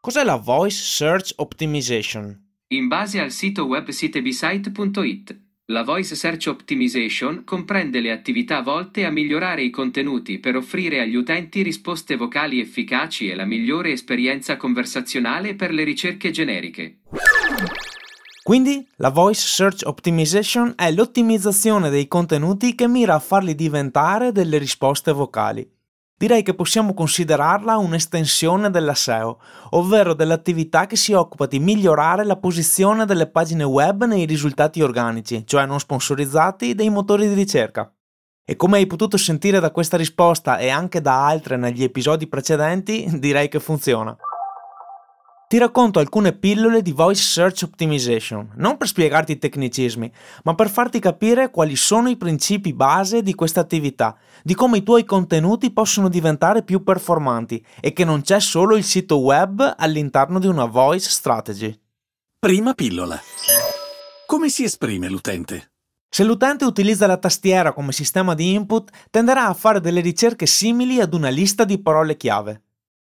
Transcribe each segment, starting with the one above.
cos'è la Voice Search Optimization? In base al sito web sitebisite.it, la Voice Search Optimization comprende le attività volte a migliorare i contenuti per offrire agli utenti risposte vocali efficaci e la migliore esperienza conversazionale per le ricerche generiche. Quindi la Voice Search Optimization è l'ottimizzazione dei contenuti che mira a farli diventare delle risposte vocali. Direi che possiamo considerarla un'estensione della SEO, ovvero dell'attività che si occupa di migliorare la posizione delle pagine web nei risultati organici, cioè non sponsorizzati, dei motori di ricerca. E come hai potuto sentire da questa risposta e anche da altre negli episodi precedenti, direi che funziona. Ti racconto alcune pillole di Voice Search Optimization, non per spiegarti i tecnicismi, ma per farti capire quali sono i principi base di questa attività, di come i tuoi contenuti possono diventare più performanti e che non c'è solo il sito web all'interno di una voice strategy. Prima pillola. Come si esprime l'utente? Se l'utente utilizza la tastiera come sistema di input, tenderà a fare delle ricerche simili ad una lista di parole chiave.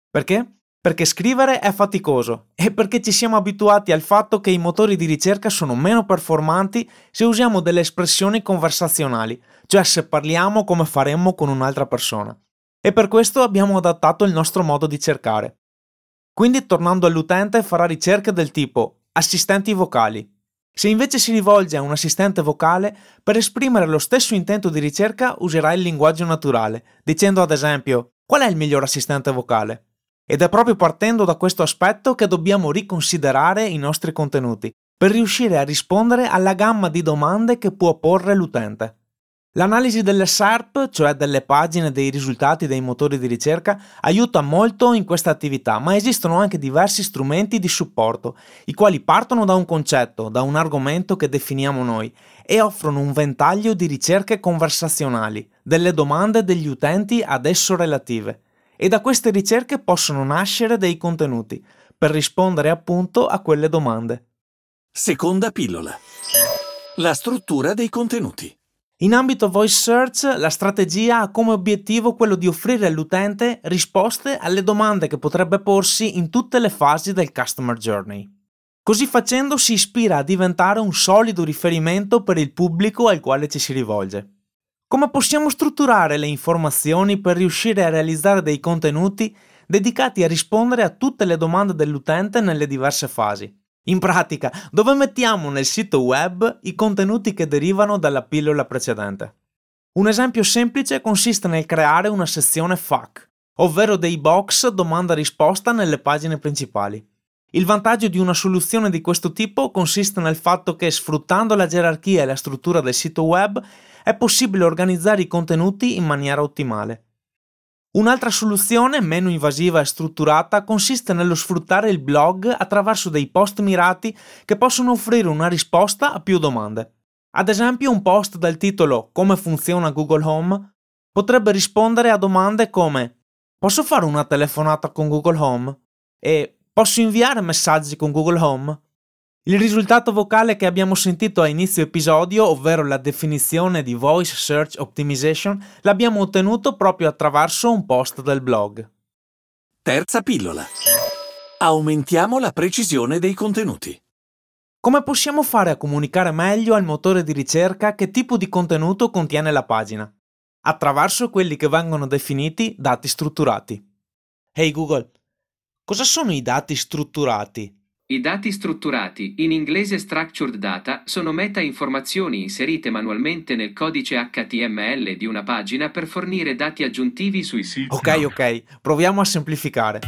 Perché? Perché scrivere è faticoso e perché ci siamo abituati al fatto che i motori di ricerca sono meno performanti se usiamo delle espressioni conversazionali, cioè se parliamo come faremmo con un'altra persona. E per questo abbiamo adattato il nostro modo di cercare. Quindi tornando all'utente farà ricerche del tipo assistenti vocali. Se invece si rivolge a un assistente vocale, per esprimere lo stesso intento di ricerca userà il linguaggio naturale, dicendo ad esempio qual è il miglior assistente vocale? Ed è proprio partendo da questo aspetto che dobbiamo riconsiderare i nostri contenuti, per riuscire a rispondere alla gamma di domande che può porre l'utente. L'analisi delle SERP, cioè delle pagine dei risultati dei motori di ricerca, aiuta molto in questa attività, ma esistono anche diversi strumenti di supporto, i quali partono da un concetto, da un argomento che definiamo noi, e offrono un ventaglio di ricerche conversazionali, delle domande degli utenti ad esso relative e da queste ricerche possono nascere dei contenuti per rispondere appunto a quelle domande. Seconda pillola. La struttura dei contenuti. In ambito voice search, la strategia ha come obiettivo quello di offrire all'utente risposte alle domande che potrebbe porsi in tutte le fasi del customer journey. Così facendo si ispira a diventare un solido riferimento per il pubblico al quale ci si rivolge. Come possiamo strutturare le informazioni per riuscire a realizzare dei contenuti dedicati a rispondere a tutte le domande dell'utente nelle diverse fasi? In pratica, dove mettiamo nel sito web i contenuti che derivano dalla pillola precedente? Un esempio semplice consiste nel creare una sezione FAQ, ovvero dei box domanda-risposta nelle pagine principali. Il vantaggio di una soluzione di questo tipo consiste nel fatto che sfruttando la gerarchia e la struttura del sito web è possibile organizzare i contenuti in maniera ottimale. Un'altra soluzione, meno invasiva e strutturata, consiste nello sfruttare il blog attraverso dei post mirati che possono offrire una risposta a più domande. Ad esempio, un post dal titolo Come funziona Google Home potrebbe rispondere a domande come Posso fare una telefonata con Google Home? E posso inviare messaggi con Google Home? Il risultato vocale che abbiamo sentito a inizio episodio, ovvero la definizione di Voice Search Optimization, l'abbiamo ottenuto proprio attraverso un post del blog. Terza pillola. Aumentiamo la precisione dei contenuti. Come possiamo fare a comunicare meglio al motore di ricerca che tipo di contenuto contiene la pagina? Attraverso quelli che vengono definiti dati strutturati. Hey Google, cosa sono i dati strutturati? I dati strutturati, in inglese structured data, sono meta-informazioni inserite manualmente nel codice HTML di una pagina per fornire dati aggiuntivi sui siti. Ok, ok, proviamo a semplificare.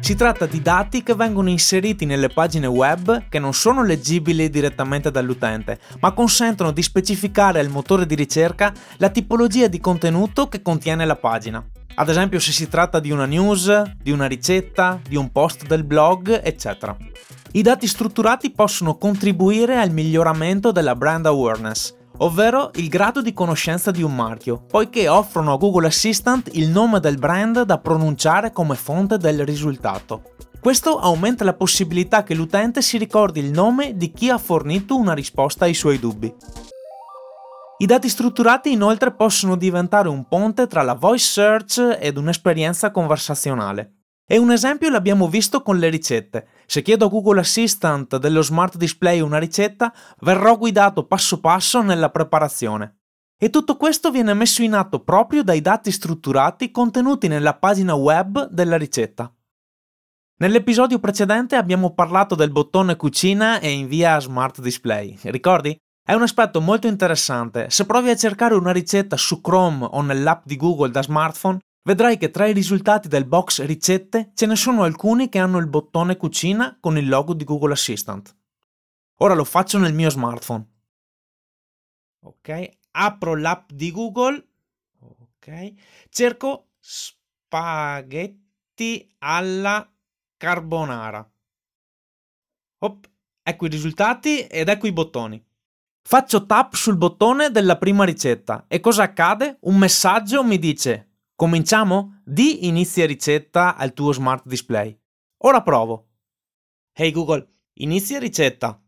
Si tratta di dati che vengono inseriti nelle pagine web che non sono leggibili direttamente dall'utente, ma consentono di specificare al motore di ricerca la tipologia di contenuto che contiene la pagina. Ad esempio se si tratta di una news, di una ricetta, di un post del blog, eccetera. I dati strutturati possono contribuire al miglioramento della brand awareness, ovvero il grado di conoscenza di un marchio, poiché offrono a Google Assistant il nome del brand da pronunciare come fonte del risultato. Questo aumenta la possibilità che l'utente si ricordi il nome di chi ha fornito una risposta ai suoi dubbi. I dati strutturati inoltre possono diventare un ponte tra la voice search ed un'esperienza conversazionale. E un esempio l'abbiamo visto con le ricette. Se chiedo a Google Assistant dello Smart Display una ricetta, verrò guidato passo passo nella preparazione. E tutto questo viene messo in atto proprio dai dati strutturati contenuti nella pagina web della ricetta. Nell'episodio precedente abbiamo parlato del bottone cucina e invia Smart Display, ricordi? È un aspetto molto interessante. Se provi a cercare una ricetta su Chrome o nell'app di Google da smartphone, vedrai che tra i risultati del box ricette ce ne sono alcuni che hanno il bottone cucina con il logo di Google Assistant. Ora lo faccio nel mio smartphone. Ok, apro l'app di Google. Ok, cerco spaghetti alla carbonara. Op, ecco i risultati ed ecco i bottoni. Faccio tap sul bottone della prima ricetta e cosa accade? Un messaggio mi dice Cominciamo? Di inizia ricetta al tuo smart display. Ora provo. Hey Google, inizia ricetta.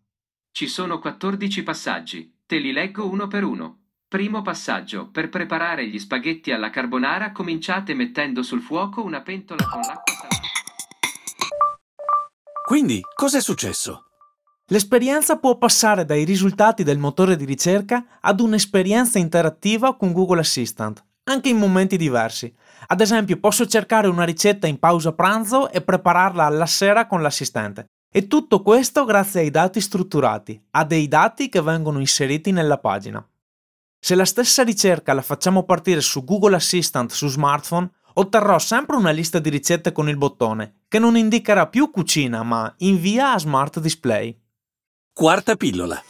Ci sono 14 passaggi. Te li leggo uno per uno. Primo passaggio. Per preparare gli spaghetti alla carbonara cominciate mettendo sul fuoco una pentola con l'acqua salata. Quindi, cos'è successo? L'esperienza può passare dai risultati del motore di ricerca ad un'esperienza interattiva con Google Assistant anche in momenti diversi. Ad esempio, posso cercare una ricetta in pausa pranzo e prepararla alla sera con l'assistente. E tutto questo grazie ai dati strutturati, a dei dati che vengono inseriti nella pagina. Se la stessa ricerca la facciamo partire su Google Assistant su smartphone, otterrò sempre una lista di ricette con il bottone, che non indicherà più cucina, ma invia a Smart Display. Quarta pillola.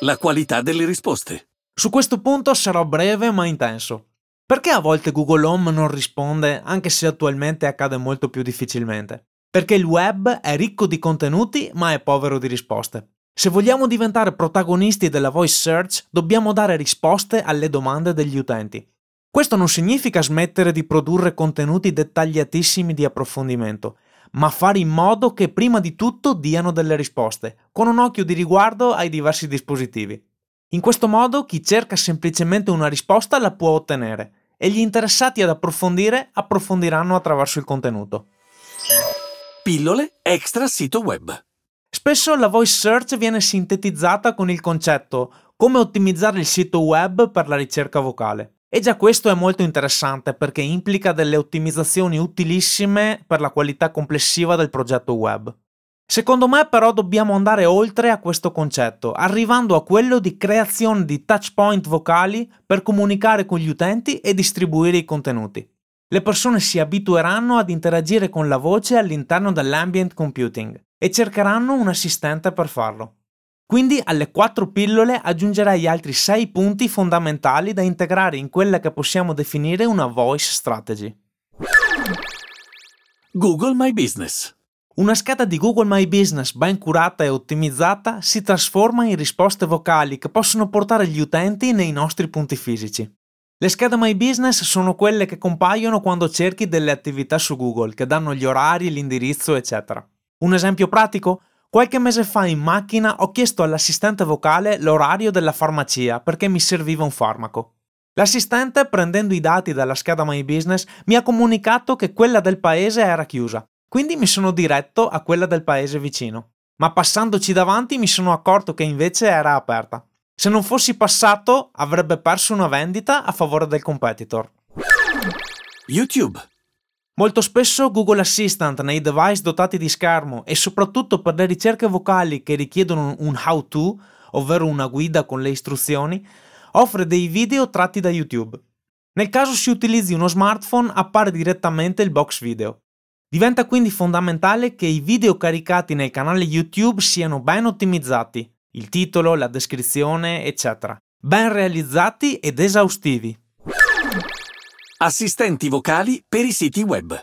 La qualità delle risposte. Su questo punto sarò breve ma intenso. Perché a volte Google Home non risponde, anche se attualmente accade molto più difficilmente? Perché il web è ricco di contenuti ma è povero di risposte. Se vogliamo diventare protagonisti della voice search, dobbiamo dare risposte alle domande degli utenti. Questo non significa smettere di produrre contenuti dettagliatissimi di approfondimento, ma fare in modo che prima di tutto diano delle risposte, con un occhio di riguardo ai diversi dispositivi. In questo modo chi cerca semplicemente una risposta la può ottenere e gli interessati ad approfondire approfondiranno attraverso il contenuto. Pillole extra sito web. Spesso la voice search viene sintetizzata con il concetto come ottimizzare il sito web per la ricerca vocale. E già questo è molto interessante perché implica delle ottimizzazioni utilissime per la qualità complessiva del progetto web. Secondo me però dobbiamo andare oltre a questo concetto, arrivando a quello di creazione di touchpoint vocali per comunicare con gli utenti e distribuire i contenuti. Le persone si abitueranno ad interagire con la voce all'interno dell'ambient computing e cercheranno un assistente per farlo. Quindi alle quattro pillole aggiungerei altri sei punti fondamentali da integrare in quella che possiamo definire una voice strategy. Google My Business. Una scheda di Google My Business ben curata e ottimizzata si trasforma in risposte vocali che possono portare gli utenti nei nostri punti fisici. Le schede My Business sono quelle che compaiono quando cerchi delle attività su Google, che danno gli orari, l'indirizzo, eccetera. Un esempio pratico? Qualche mese fa in macchina ho chiesto all'assistente vocale l'orario della farmacia perché mi serviva un farmaco. L'assistente, prendendo i dati dalla scheda My Business, mi ha comunicato che quella del paese era chiusa quindi mi sono diretto a quella del paese vicino. Ma passandoci davanti mi sono accorto che invece era aperta. Se non fossi passato avrebbe perso una vendita a favore del competitor. YouTube. Molto spesso Google Assistant nei device dotati di schermo e soprattutto per le ricerche vocali che richiedono un how-to, ovvero una guida con le istruzioni, offre dei video tratti da YouTube. Nel caso si utilizzi uno smartphone appare direttamente il box video. Diventa quindi fondamentale che i video caricati nel canale YouTube siano ben ottimizzati, il titolo, la descrizione, eccetera, ben realizzati ed esaustivi. Assistenti vocali per i siti web.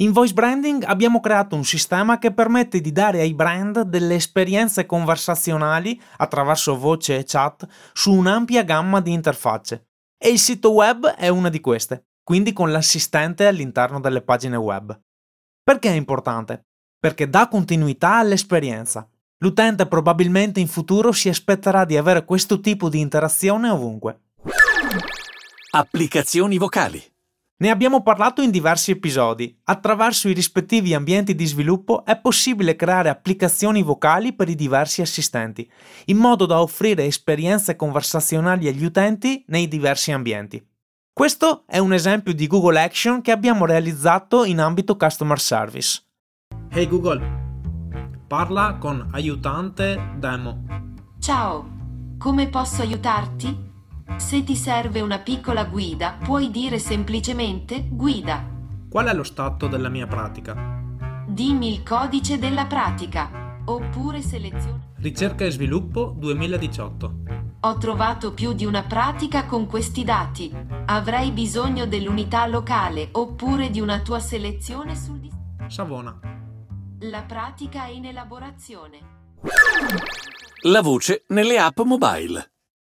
In voice branding abbiamo creato un sistema che permette di dare ai brand delle esperienze conversazionali attraverso voce e chat su un'ampia gamma di interfacce. E il sito web è una di queste, quindi con l'assistente all'interno delle pagine web. Perché è importante? Perché dà continuità all'esperienza. L'utente probabilmente in futuro si aspetterà di avere questo tipo di interazione ovunque. Applicazioni vocali. Ne abbiamo parlato in diversi episodi. Attraverso i rispettivi ambienti di sviluppo è possibile creare applicazioni vocali per i diversi assistenti, in modo da offrire esperienze conversazionali agli utenti nei diversi ambienti. Questo è un esempio di Google Action che abbiamo realizzato in ambito Customer Service. Hey Google, parla con aiutante demo. Ciao, come posso aiutarti? Se ti serve una piccola guida, puoi dire semplicemente guida. Qual è lo stato della mia pratica? Dimmi il codice della pratica, oppure seleziona. Ricerca e sviluppo 2018. Ho trovato più di una pratica con questi dati. Avrei bisogno dell'unità locale oppure di una tua selezione sul distretto. Savona. La pratica è in elaborazione. La voce nelle app mobile.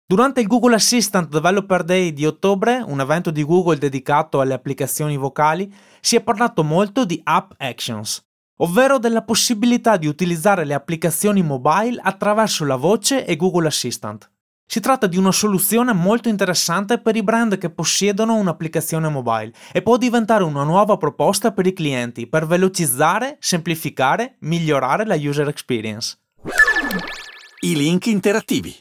Durante il Google Assistant Developer Day di ottobre, un evento di Google dedicato alle applicazioni vocali, si è parlato molto di App Actions, ovvero della possibilità di utilizzare le applicazioni mobile attraverso la voce e Google Assistant. Si tratta di una soluzione molto interessante per i brand che possiedono un'applicazione mobile e può diventare una nuova proposta per i clienti per velocizzare, semplificare, migliorare la user experience. I link interattivi.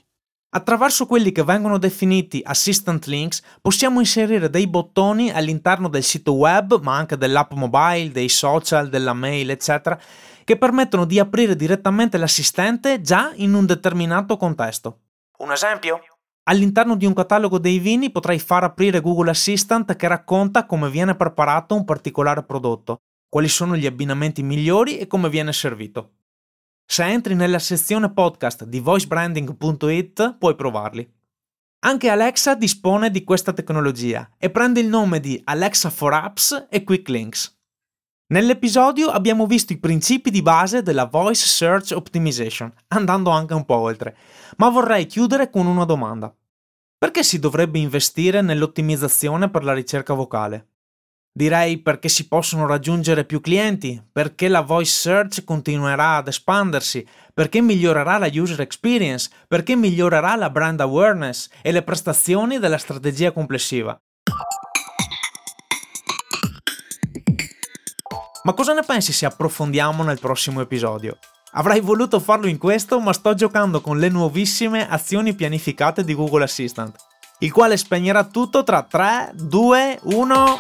Attraverso quelli che vengono definiti assistant links possiamo inserire dei bottoni all'interno del sito web, ma anche dell'app mobile, dei social, della mail, eccetera, che permettono di aprire direttamente l'assistente già in un determinato contesto. Un esempio? All'interno di un catalogo dei vini potrei far aprire Google Assistant che racconta come viene preparato un particolare prodotto, quali sono gli abbinamenti migliori e come viene servito. Se entri nella sezione podcast di voicebranding.it puoi provarli. Anche Alexa dispone di questa tecnologia e prende il nome di Alexa for Apps e Quick Links. Nell'episodio abbiamo visto i principi di base della Voice Search Optimization, andando anche un po' oltre, ma vorrei chiudere con una domanda. Perché si dovrebbe investire nell'ottimizzazione per la ricerca vocale? Direi perché si possono raggiungere più clienti, perché la voice search continuerà ad espandersi, perché migliorerà la user experience, perché migliorerà la brand awareness e le prestazioni della strategia complessiva. Ma cosa ne pensi se approfondiamo nel prossimo episodio? Avrei voluto farlo in questo, ma sto giocando con le nuovissime azioni pianificate di Google Assistant, il quale spegnerà tutto tra 3, 2, 1...